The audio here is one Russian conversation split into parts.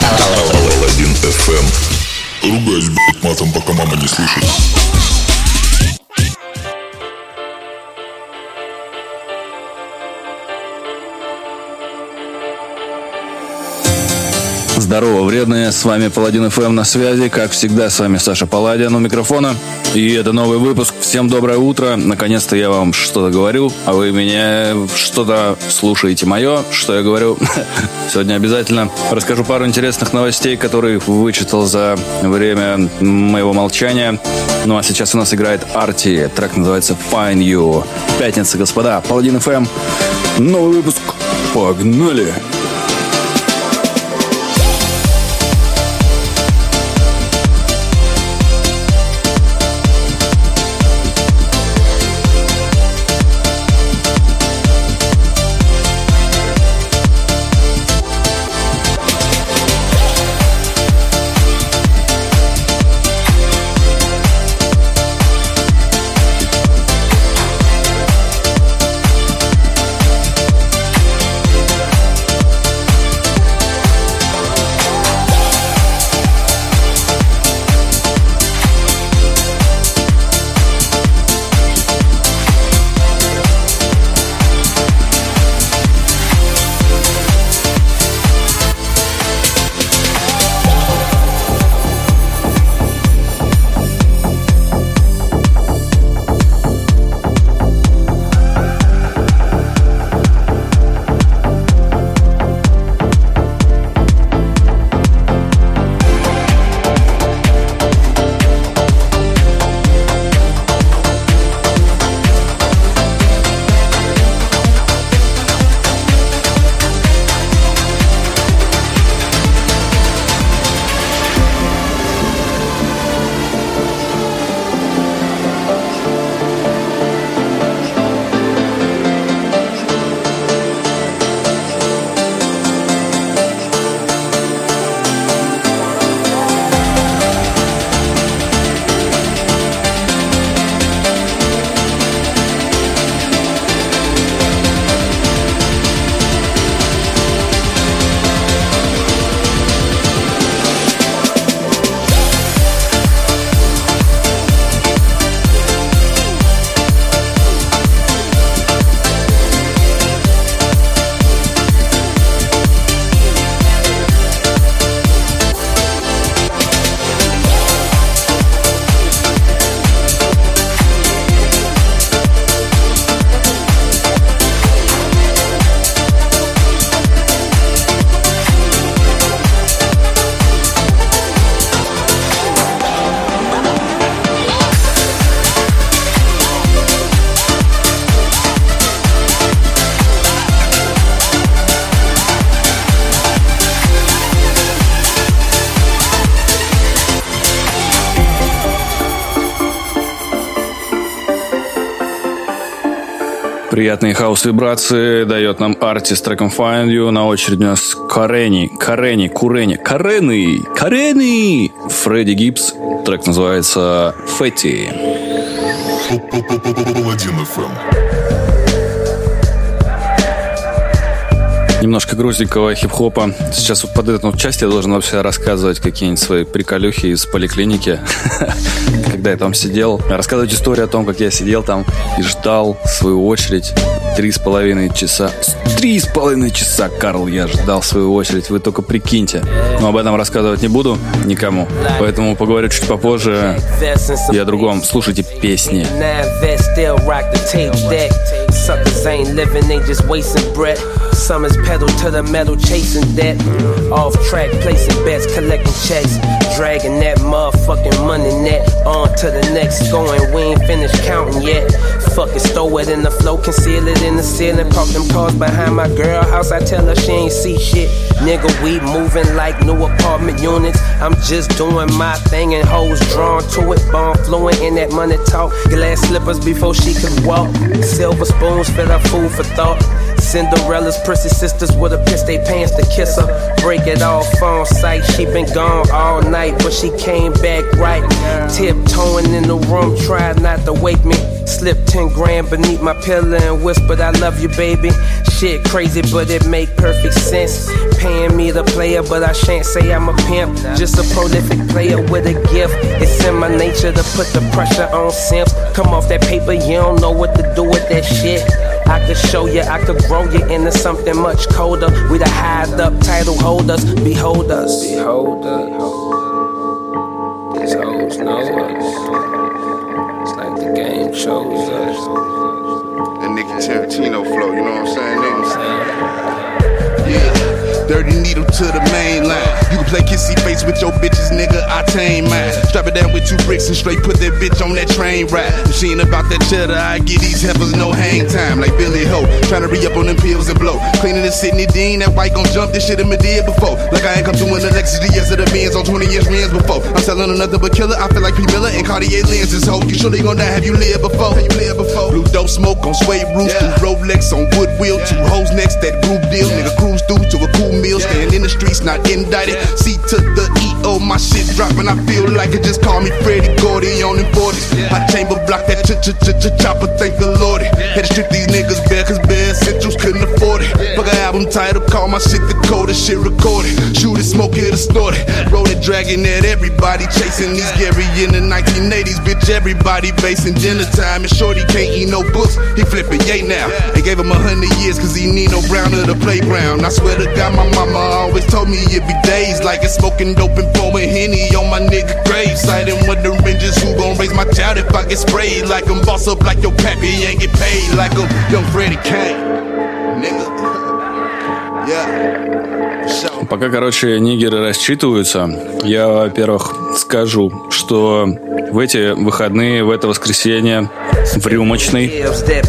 Алладин FM. Ругаюсь, блядь, матом, пока мама не слышит. Здорово, вредные, с вами Паладин ФМ на связи, как всегда, с вами Саша Паладин у микрофона. И это новый выпуск. Всем доброе утро. Наконец-то я вам что-то говорю, а вы меня что-то слушаете мое, что я говорю. Сегодня обязательно расскажу пару интересных новостей, которые вычитал за время моего молчания. Ну а сейчас у нас играет Арти. Трек называется Find You. Пятница, господа. Паладин ФМ. Новый выпуск. Погнали! Приятные хаос-вибрации дает нам Арти с треком Find You. На очереди у нас Карени, Карени, Курени, Карены, Карены. Фредди Гибс. Трек называется Фетти. Немножко грустненького хип-хопа. Сейчас вот под эту часть я должен вообще рассказывать какие-нибудь свои приколюхи из поликлиники, когда я там сидел. Рассказывать историю о том, как я сидел там и ждал свою очередь. Три с половиной часа. Три с половиной часа, Карл, я ждал свою очередь. Вы только прикиньте. Но об этом рассказывать не буду никому. Поэтому поговорю чуть попозже и о другом. Слушайте песни. Suckers ain't living, they just wasting breath. Some is pedal to the metal, chasing debt. Off track, placing bets, collecting checks. Dragging that motherfucking money net. On to the next, going, we ain't finished counting yet. Fuck it, stow it in the flow, conceal it in the ceiling. Park them cars behind my girl house, I tell her she ain't see shit. Nigga, we moving like new apartment units. I'm just doing my thing and hoes drawn to it. Bomb fluent in that money talk. Glass slippers before she could walk. Silver spoons for the food for thought. Cinderella's prissy sisters would have pissed their pants to kiss her. Break it off on sight. She been gone all night, but she came back right. Tiptoeing in the room, tried not to wake me. Slipped 10 grand beneath my pillow and whispered, I love you, baby. Shit crazy, but it make perfect sense. Paying me the player, but I shan't say I'm a pimp. Just a prolific player with a gift. It's in my nature to put the pressure on simps. Come off that paper, you don't know what to do with that shit. I could show you, I could grow you into something much colder. We the high up title holders, behold us. Behold us. These hoes know us. It's like the game chose us. That Nicky Tarantino flow, you know what I'm saying? You know what I'm saying? Yeah. Dirty needle to the main line. You can play kissy face with your bitches, nigga. I tame mine. Strap it down with two bricks and straight put that bitch on that train ride. Machine about that cheddar, I get these heifers no hang time. Like Billy Ho, trying to re up on them pills and blow. Cleaning the Sydney Dean, that white gon' jump this shit in my did before. Like I ain't come to an Lexus DS of the Benz on 20 years rims before. I'm selling another but killer. I feel like P. Miller and Cartier lenses. Ho, you surely gon' die. Have you lived before? Have you lived before? Blue dope smoke on suede roofs, yeah. Rolex on wood wheel, two hoes next that group deal. Nigga cruise through to a cool meals, staying in the streets, not indicted. See to the EO, my shit dropping. I feel like it just call me Freddie Gordy on the 40s. My chamber block that ch ch ch ch chopper, thank the Lord. Had to strip these niggas bare, cause bare essentials couldn't afford it. Fuck an album title, call my shit the coldest shit recorded. Shoot it, smoke it, or snort it. Roll it, dragging at everybody. Chasing these Gary in the 1980s, bitch. Everybody basing dinner time. And Shorty can't eat no books. He flipping yay now. They gave him a hundred years, cause he need no brown of the playground. I swear to God, my mama always told me it be days like it's smoking dope and pouring henny on my nigga grave. Siding with the rangers who gon' raise my child if I get sprayed like I'm boss up like your pappy ain't get paid like I'm young Freddie Kane. Nigga. Пока, короче, нигеры рассчитываются, я, во-первых, скажу, что в эти выходные, в это воскресенье в Рюмочной,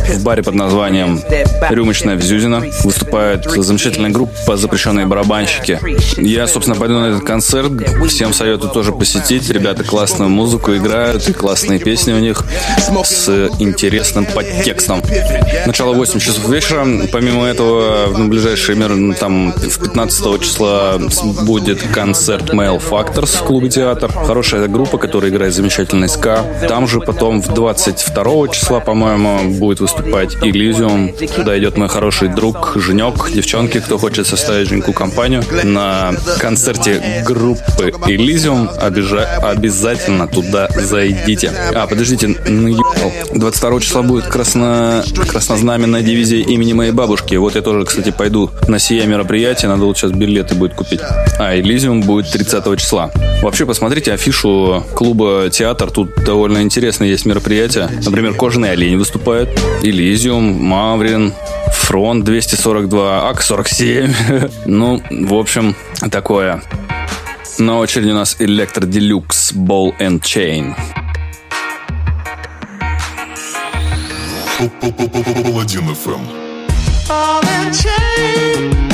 в баре под названием Рюмочная в Зюзино, выступает замечательная группа «Запрещенные барабанщики». Я, собственно, пойду на этот концерт. Всем советую тоже посетить. Ребята классную музыку играют, классные песни у них с интересным подтекстом. Начало 8 часов вечера. Помимо этого, в ближайшие ну, там в 15 числа будет концерт Mail Factors в клубе театр. Хорошая группа, которая играет замечательный ска. Там же потом в 22 числа, по-моему, будет выступать Elysium. Туда идет мой хороший друг Женек, девчонки, кто хочет составить Женьку компанию. На концерте группы Elysium обижа... обязательно туда зайдите. А, подождите, наебал. 22 числа будет красно... краснознаменная дивизия имени моей бабушки. Вот я тоже, кстати, пойду на сие мероприятие. Надо вот сейчас билеты будет купить. А, Elysium будет 30 числа. Вообще, посмотрите афишу клуба «Театр». Тут довольно интересно есть мероприятия. Например, «Кожаный олень» выступает, «Элизиум», «Маврин», «Фронт 242», «АК-47». ну, в общем, такое. На очереди у нас «Электро Делюкс», «Ball and Chain». Паладин ФМ. fall in chains.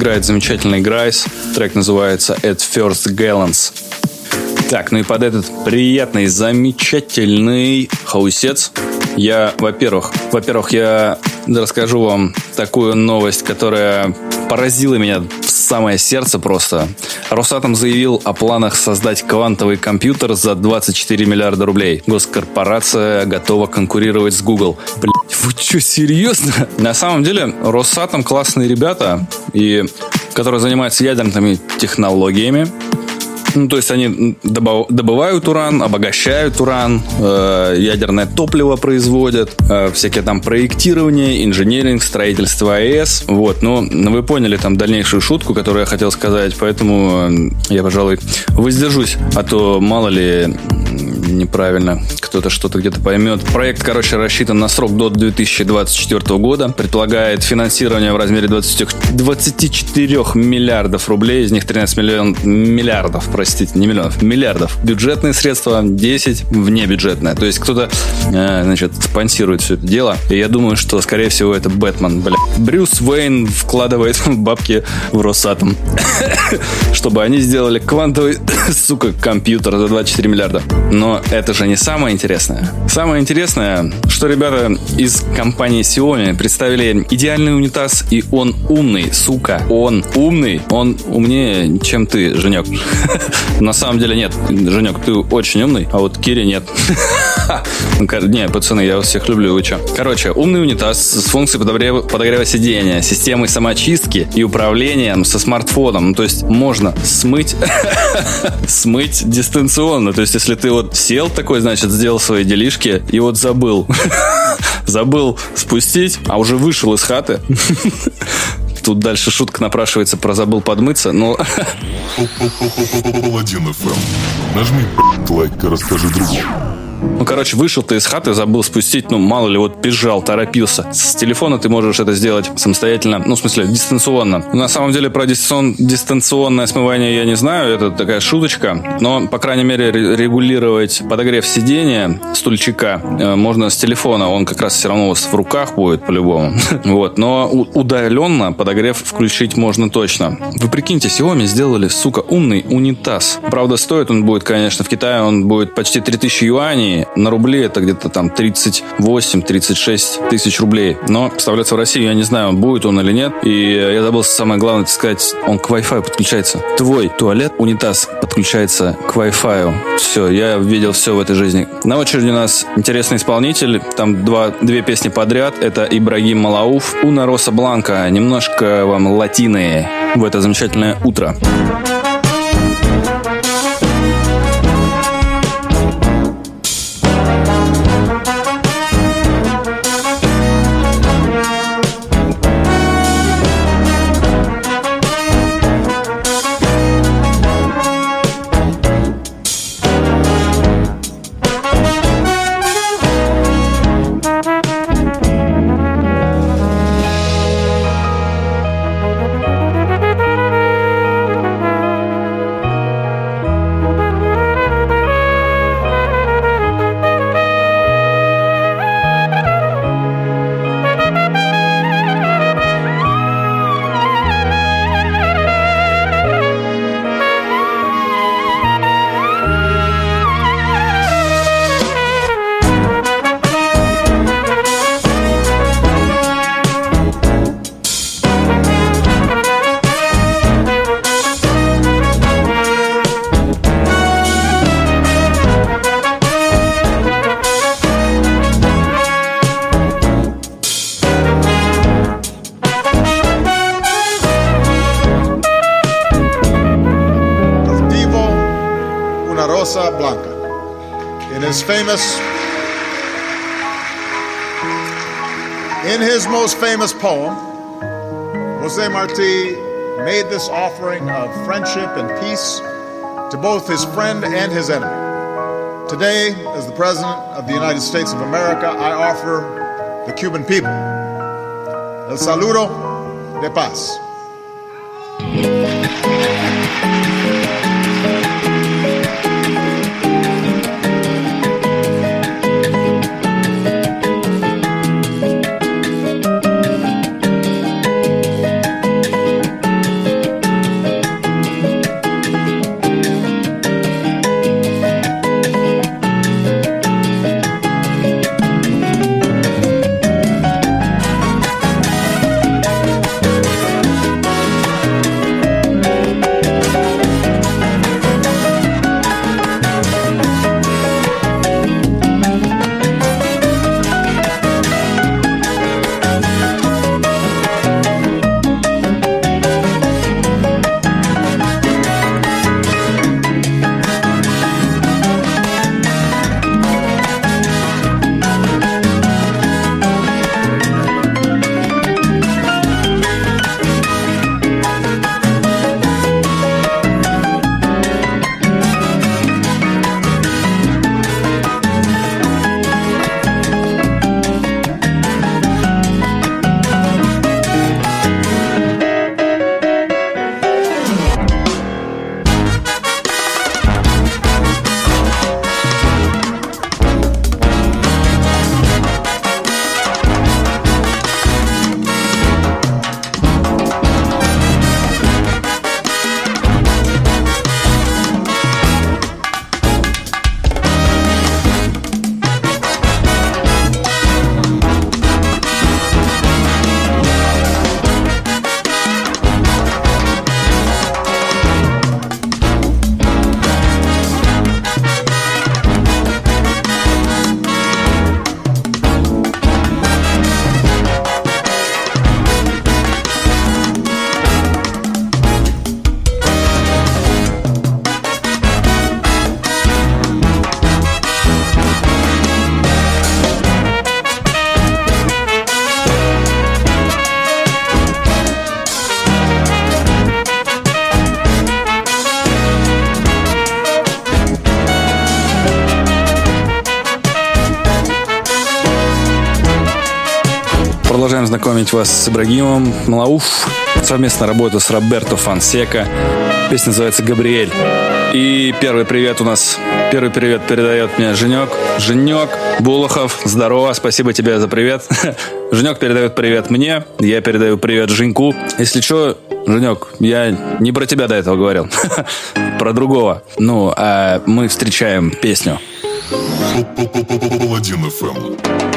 Играет замечательный Грайс. Трек называется At First Gallons. Так, ну и под этот приятный, замечательный хаусец Я, во-первых, во-первых, я расскажу вам такую новость, которая поразила меня в самое сердце просто. Росатом заявил о планах создать квантовый компьютер за 24 миллиарда рублей. Госкорпорация готова конкурировать с Google. Блять, вы что, серьезно? На самом деле, Росатом классные ребята, и которые занимаются ядерными технологиями. Ну, то есть они добывают уран, обогащают уран, э, ядерное топливо производят, э, всякие там проектирование, инженеринг, строительство АЭС. Вот, ну, вы поняли там дальнейшую шутку, которую я хотел сказать, поэтому э, я, пожалуй, воздержусь, а то мало ли неправильно кто-то что-то где-то поймет. Проект, короче, рассчитан на срок до 2024 года. Предполагает финансирование в размере 20 24 миллиардов рублей, из них 13 миллион, миллиардов, простите, не миллионов, миллиардов. Бюджетные средства, 10 внебюджетные. То есть кто-то, э, значит, спонсирует все это дело. И я думаю, что, скорее всего, это Бэтмен, бля. Брюс Уэйн вкладывает бабки в Росатом, чтобы они сделали квантовый, сука, компьютер за 24 миллиарда. Но это же не самое интересное. Самое интересное, что ребята из компании Xiaomi представили идеальный унитаз, и он умный, сука. Он умный, он умнее, чем ты, Женек. На самом деле нет, Женек, ты очень умный, а вот Кири нет. Ну, Не, пацаны, я всех люблю, вы чё? Короче, умный унитаз с функцией подогрева, подогрева сидения, системой самочистки и управлением со смартфоном. Ну, то есть можно смыть, смыть дистанционно. То есть если ты вот сел такой, значит, сделал свои делишки и вот забыл. Забыл спустить, а уже вышел из хаты. Тут дальше шутка напрашивается про забыл подмыться, но. Нажми лайк и расскажи другу. Ну, короче, вышел ты из хаты, забыл спустить, ну, мало ли, вот бежал, торопился. С телефона ты можешь это сделать самостоятельно, ну, в смысле, дистанционно. На самом деле, про дистанцион- дистанционное смывание я не знаю, это такая шуточка, но, по крайней мере, ре- регулировать подогрев сидения стульчика э, можно с телефона, он как раз все равно у вас в руках будет по-любому. Вот, но удаленно подогрев включить можно точно. Вы прикиньте, Xiaomi сделали, сука, умный унитаз. Правда, стоит он будет, конечно, в Китае он будет почти 3000 юаней, на рубли это где-то там 38-36 тысяч рублей. Но поставляться в Россию я не знаю, будет он или нет. И я забыл самое главное сказать, он к Wi-Fi подключается. Твой туалет, унитаз подключается к Wi-Fi. Все, я видел все в этой жизни. На очереди у нас интересный исполнитель. Там два, две песни подряд. Это Ибрагим Малауф, Уна Роса Бланка. Немножко вам латины в это замечательное утро. El both his friend and his enemy. Today, as the President of the United States of America, I offer the Cuban people el saludo de paz. Знакомить вас с Ибрагимом Малауф. Совместная работа с Роберто Фонсека. Песня называется «Габриэль». И первый привет у нас, первый привет передает мне Женек. Женек Булахов, здорово, спасибо тебе за привет. Женек передает привет мне, я передаю привет Женьку. Если что, Женек, я не про тебя до этого говорил, про другого. Ну, а мы встречаем песню. Паладин FM.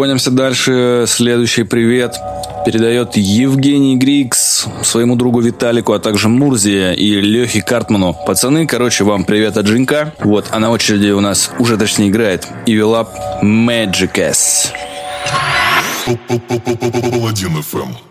Прогонимся дальше. Следующий привет передает Евгений Грикс своему другу Виталику, а также Мурзия и Лехе Картману. Пацаны, короче, вам привет от Джинка. Вот, а на очереди у нас уже точнее играет Evil Up Magic S. Паладин FM.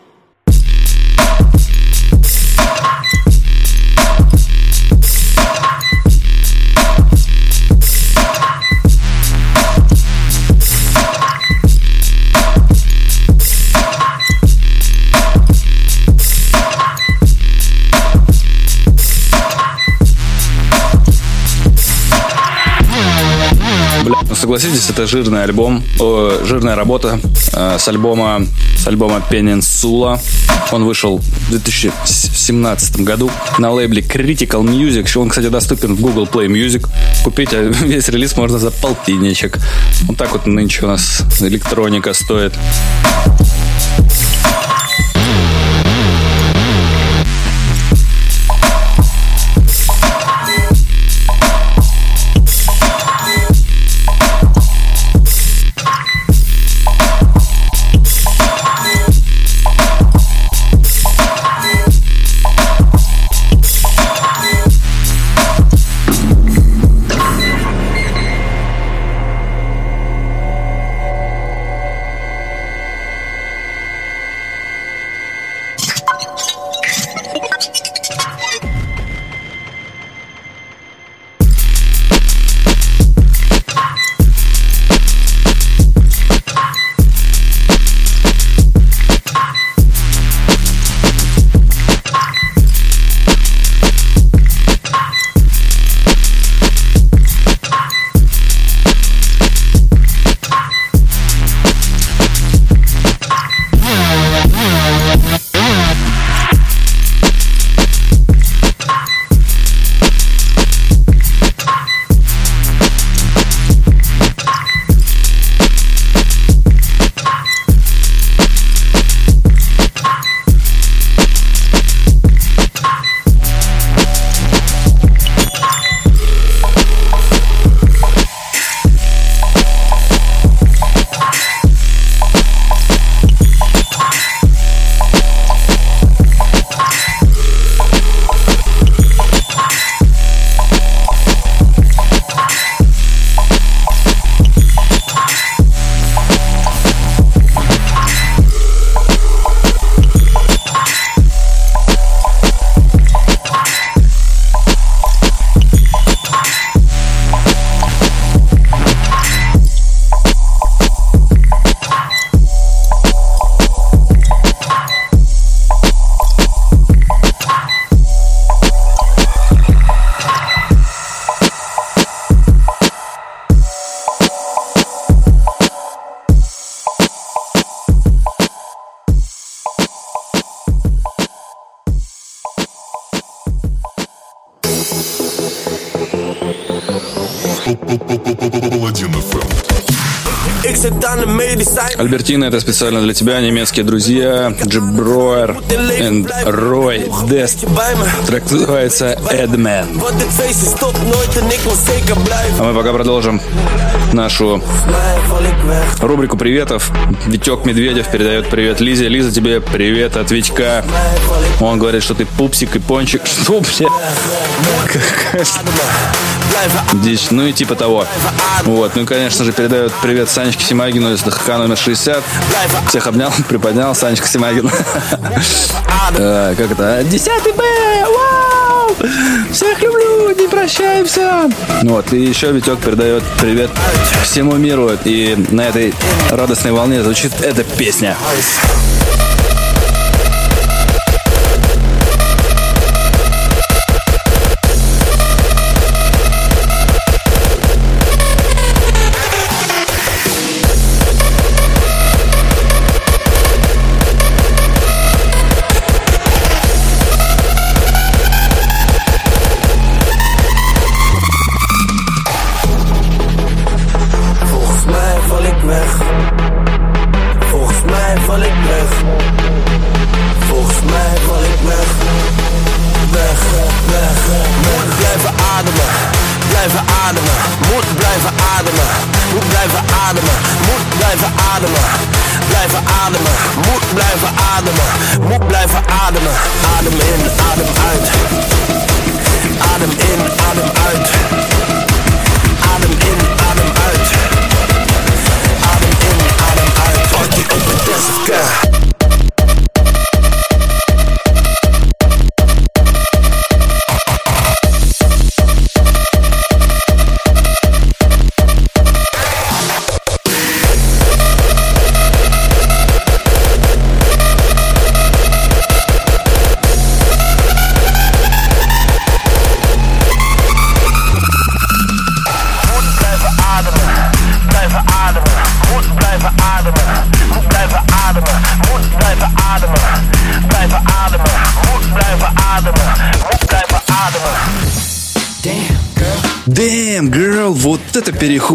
Согласитесь, это жирный альбом, о, жирная работа э, с альбома с альбома Peninsula. Он вышел в 2017 году на лейбле Critical Music. Он, кстати, доступен в Google Play Music. Купить а весь релиз можно за полтинничек. Вот так вот нынче у нас электроника стоит. Альбертина, это специально для тебя, немецкие друзья, Джеброер и Рой Дест. Трек называется Эдмен. А мы пока продолжим нашу рубрику приветов. Витек Медведев передает привет Лизе. Лиза, тебе привет от Витька. Он говорит, что ты пупсик и пончик. Что, бля? Дичь. Ну и типа того. Вот. Ну и, конечно же, передает привет Санечке Симагину из ДХК номер 60. Всех обнял, приподнял. Санечка Симагин. Э, Как это? Десятый Б! Вау! Всех люблю! Не прощаемся! Вот. И еще Витек передает привет всему миру. И на этой радостной волне звучит эта песня.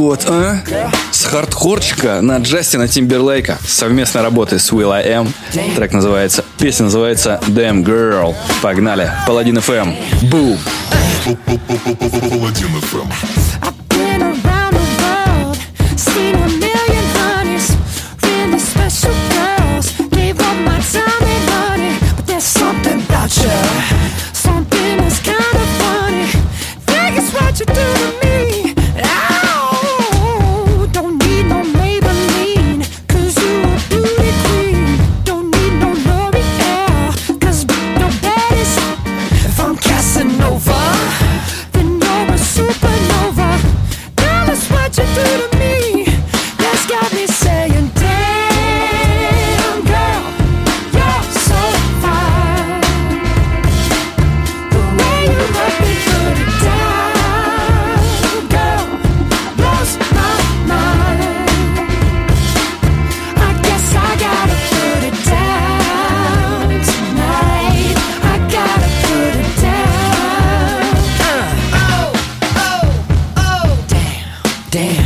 вот, а? С хардкорчика на Джастина Тимберлейка. Совместно работая с Will I Am. Трек называется, песня называется Damn Girl. Погнали. Паладин FM. Эм. Бум. Паладин FM. Damn.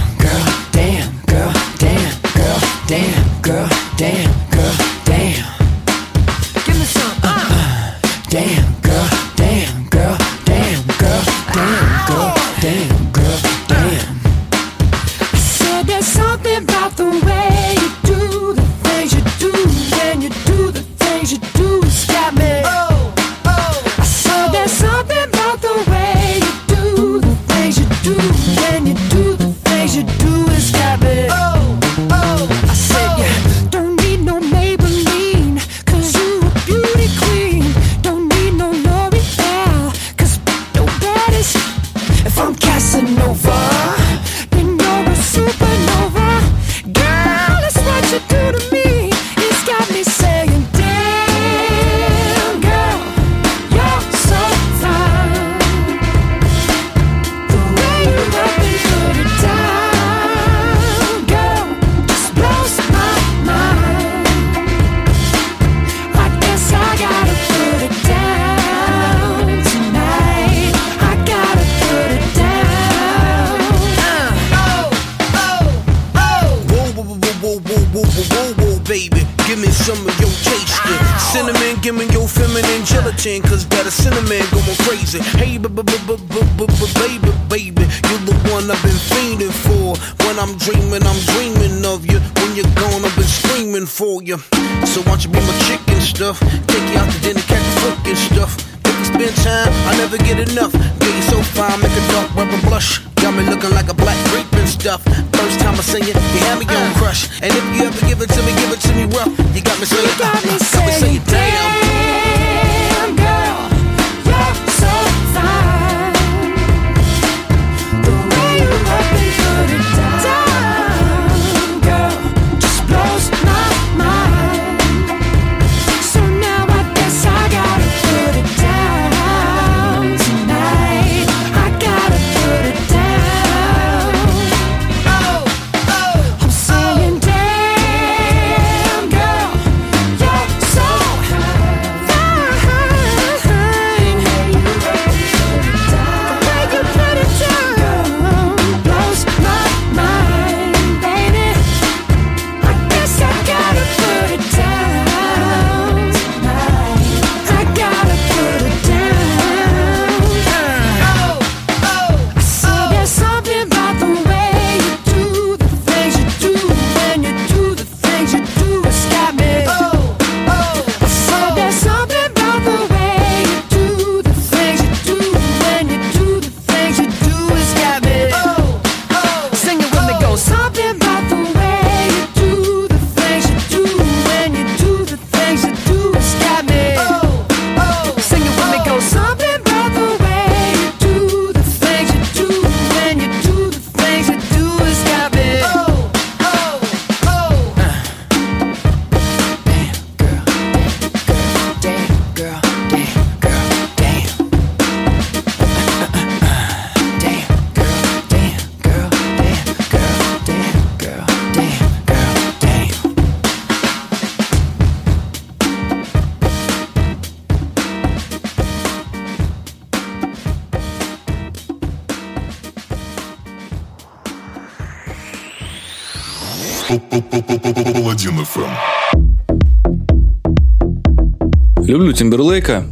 Тимберлейка.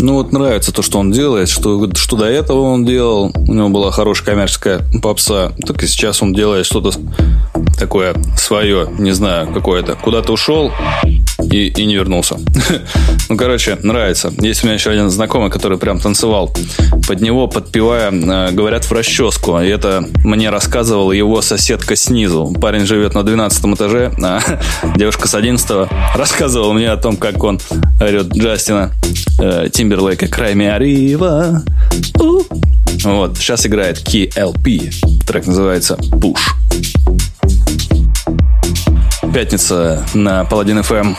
Ну вот нравится то, что он делает, что, что до этого он делал. У него была хорошая коммерческая попса. Так и сейчас он делает что-то такое свое, не знаю, какое-то. Куда-то ушел и, и не вернулся. ну, короче, нравится. Есть у меня еще один знакомый, который прям танцевал под него, подпевая, э, говорят, в расческу. И это мне рассказывала его соседка снизу. Парень живет на 12 этаже, а девушка с 11 рассказывала мне о том, как он орет Джастина э, Тимберлейка «Крайми Арива». Вот, сейчас играет KLP. Трек называется «Push». Пятница на Паладин FM.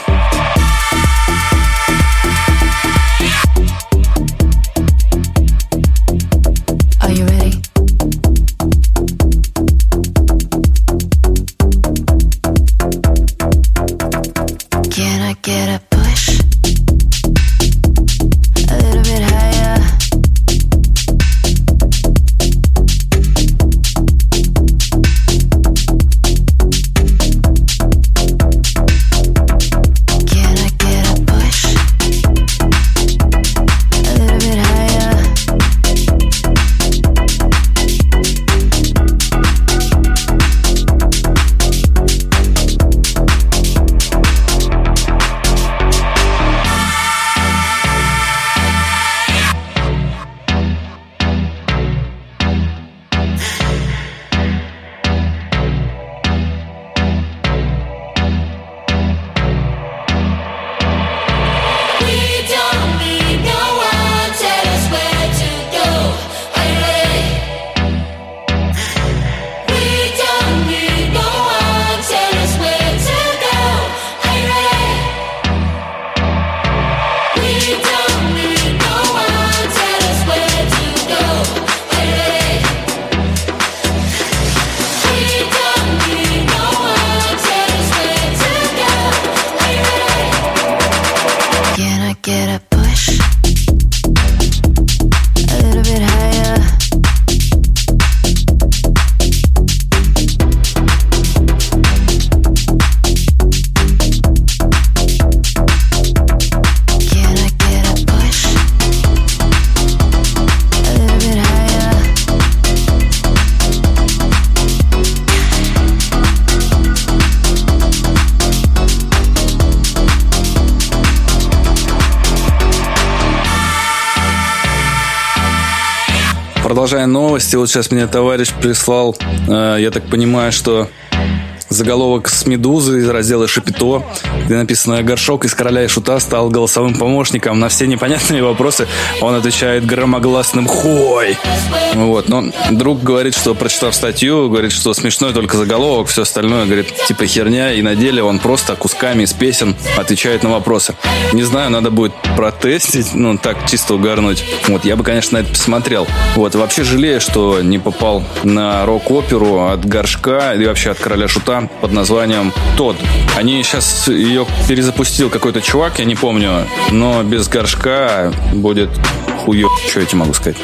Продолжая новости, вот сейчас мне товарищ прислал, э, я так понимаю, что заголовок с «Медузы» из раздела «Шапито», где написано «Горшок из «Короля и Шута» стал голосовым помощником. На все непонятные вопросы он отвечает громогласным «Хой!». Вот, но друг говорит, что, прочитав статью, говорит, что смешной только заголовок, все остальное, говорит, типа херня, и на деле он просто кусками из песен отвечает на вопросы. Не знаю, надо будет протестить, ну, так чисто угарнуть. Вот, я бы, конечно, на это посмотрел. Вот, вообще жалею, что не попал на рок-оперу от Горшка и вообще от Короля Шута под названием «Тод». Они сейчас ее перезапустил какой-то чувак, я не помню, но без Горшка будет хуё. Что я тебе могу сказать?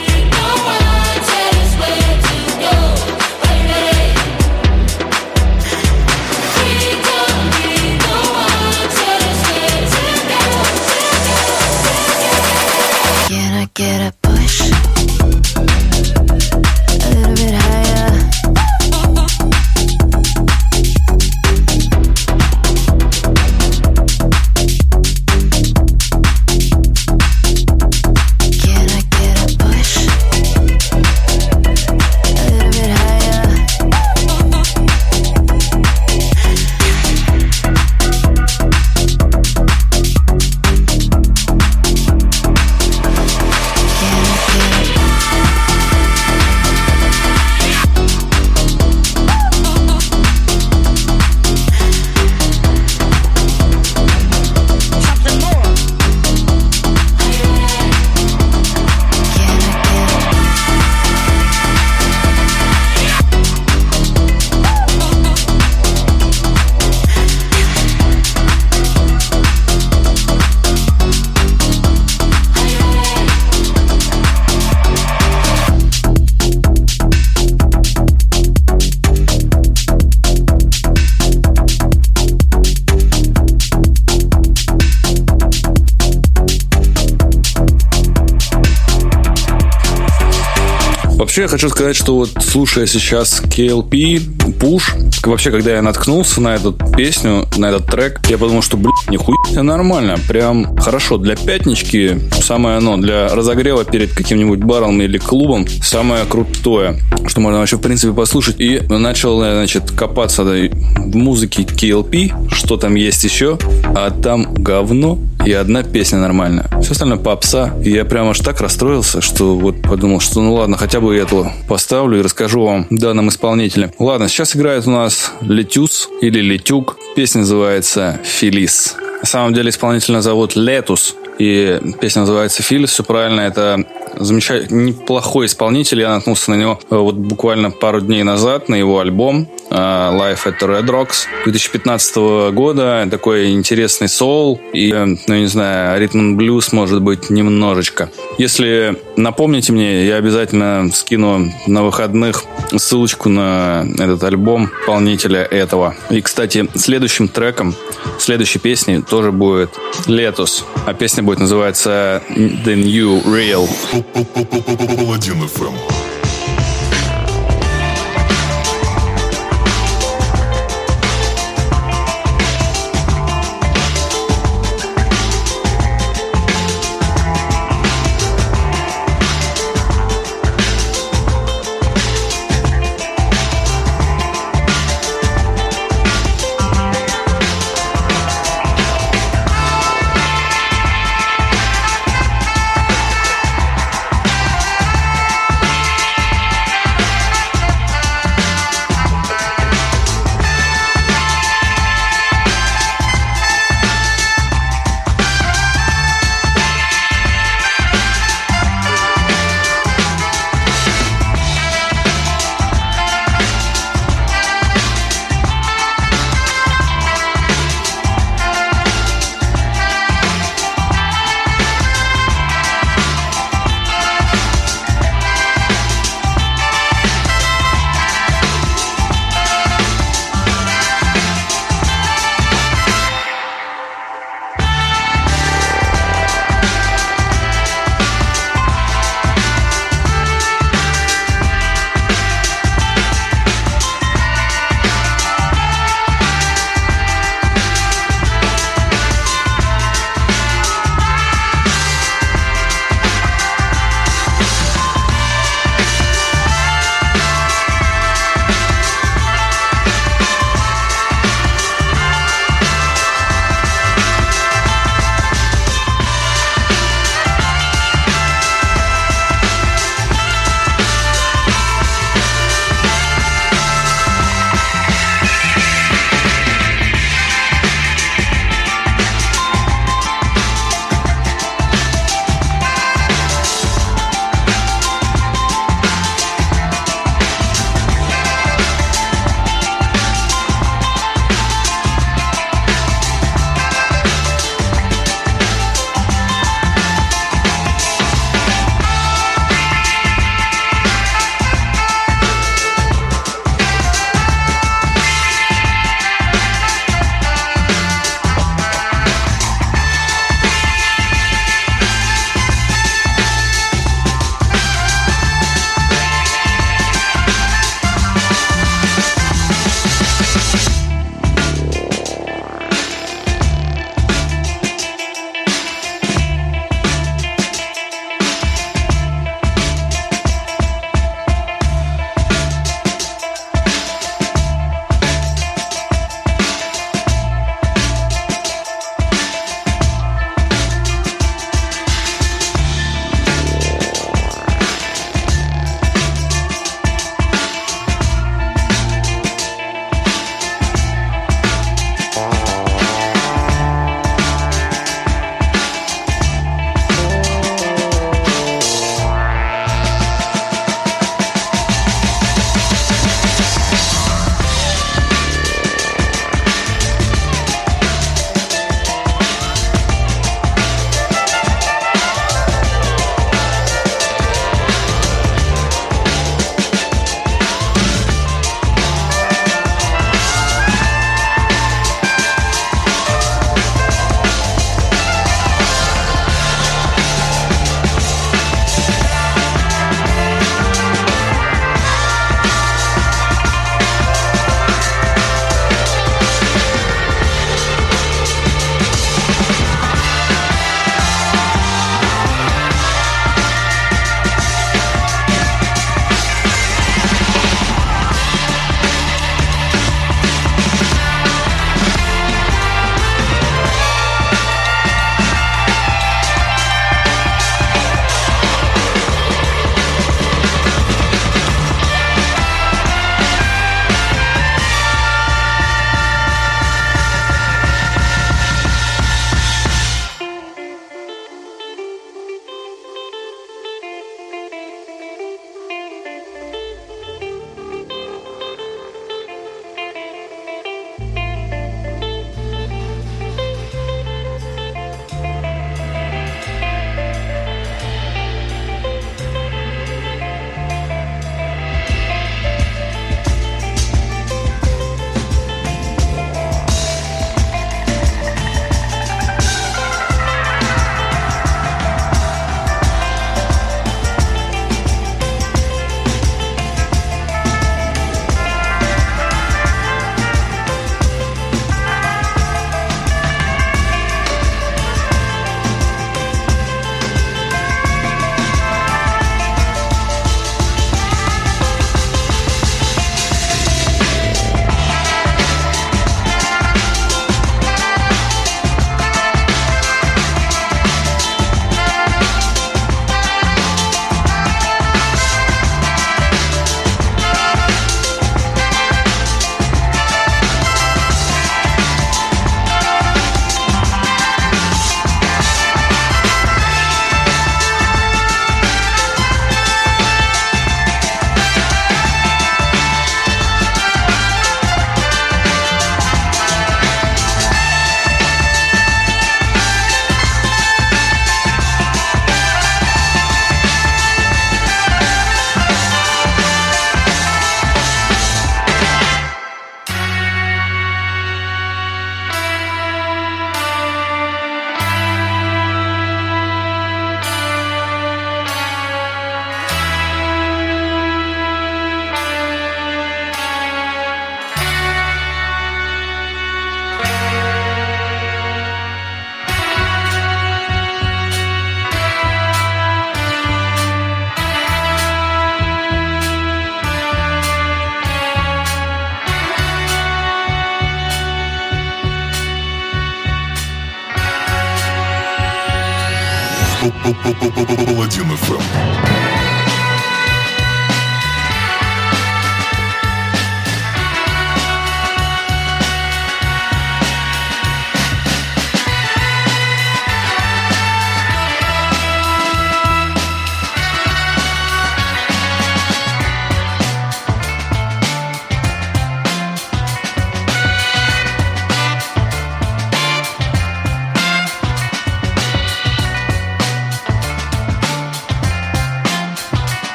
Вообще, я хочу сказать, что вот слушая сейчас KLP, Push, вообще, когда я наткнулся на эту песню, на этот трек, я подумал, что, блин, нихуя нормально. Прям хорошо. Для пятнички самое оно. Для разогрева перед каким-нибудь баром или клубом самое крутое, что можно вообще, в принципе, послушать. И начал, значит, копаться в музыке KLP, что там есть еще, а там говно и одна песня нормальная. Все остальное попса. И я прям аж так расстроился, что вот подумал, что ну ладно, хотя бы эту поставлю и расскажу вам о данном исполнителе. Ладно, сейчас играет у нас Летюс или Летюк. Песня называется «Фелис». На самом деле исполнителя зовут Летус. И песня называется «Филис». Все правильно, это замечательный, неплохой исполнитель. Я наткнулся на него э, вот буквально пару дней назад, на его альбом э, Life at Red Rocks 2015 года. Такой интересный соул и, э, ну, не знаю, ритм блюз, может быть, немножечко. Если напомните мне, я обязательно скину на выходных ссылочку на этот альбом исполнителя этого. И, кстати, следующим треком, следующей песней тоже будет «Летус», а песня будет называться «The New Real».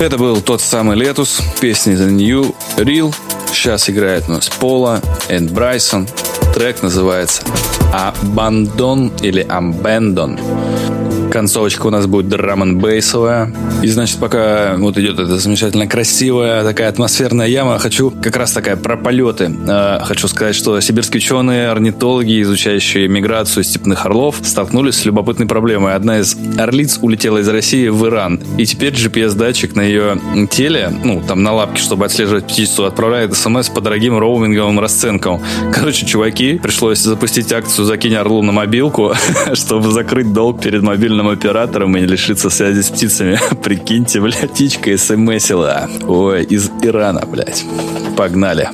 Это был тот самый Летус, песня The New Real. Сейчас играет у нас Пола и Брайсон. Трек называется Abandon или Abandon. Концовочка у нас будет драм н бейсовая. И, значит, пока вот идет эта замечательно красивая такая атмосферная яма, хочу как раз такая про полеты. Э, хочу сказать, что сибирские ученые, орнитологи, изучающие миграцию степных орлов, столкнулись с любопытной проблемой. Одна из орлиц улетела из России в Иран. И теперь GPS-датчик на ее теле, ну, там на лапке, чтобы отслеживать птицу, отправляет смс по дорогим роуминговым расценкам. Короче, чуваки, пришлось запустить акцию «Закинь орлу на мобилку», чтобы закрыть долг перед мобильным оператором и не лишиться связи с птицами. Прикиньте, блядь, птичка смсила. Ой, из Ирана, блядь. Погнали.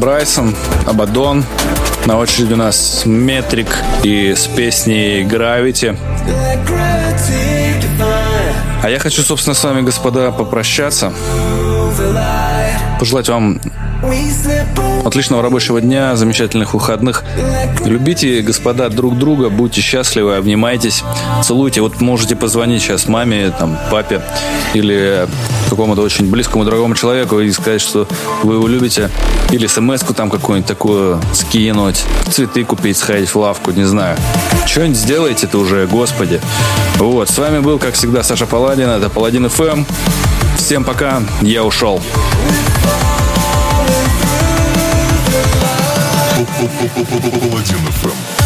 Брайсон, Абадон. На очереди у нас Метрик и с песней Gravity. А я хочу, собственно, с вами, господа, попрощаться. Пожелать вам отличного рабочего дня, замечательных выходных. Любите, господа, друг друга, будьте счастливы, обнимайтесь, целуйте. Вот можете позвонить сейчас маме, там, папе или какому-то очень близкому дорогому человеку и сказать, что вы его любите. Или смс-ку там какую-нибудь такую скинуть, цветы купить, сходить в лавку, не знаю. Что-нибудь сделайте-то уже, господи. Вот, с вами был, как всегда, Саша Паладин, это Паладин ФМ. Всем пока, я ушел. Паладин FM.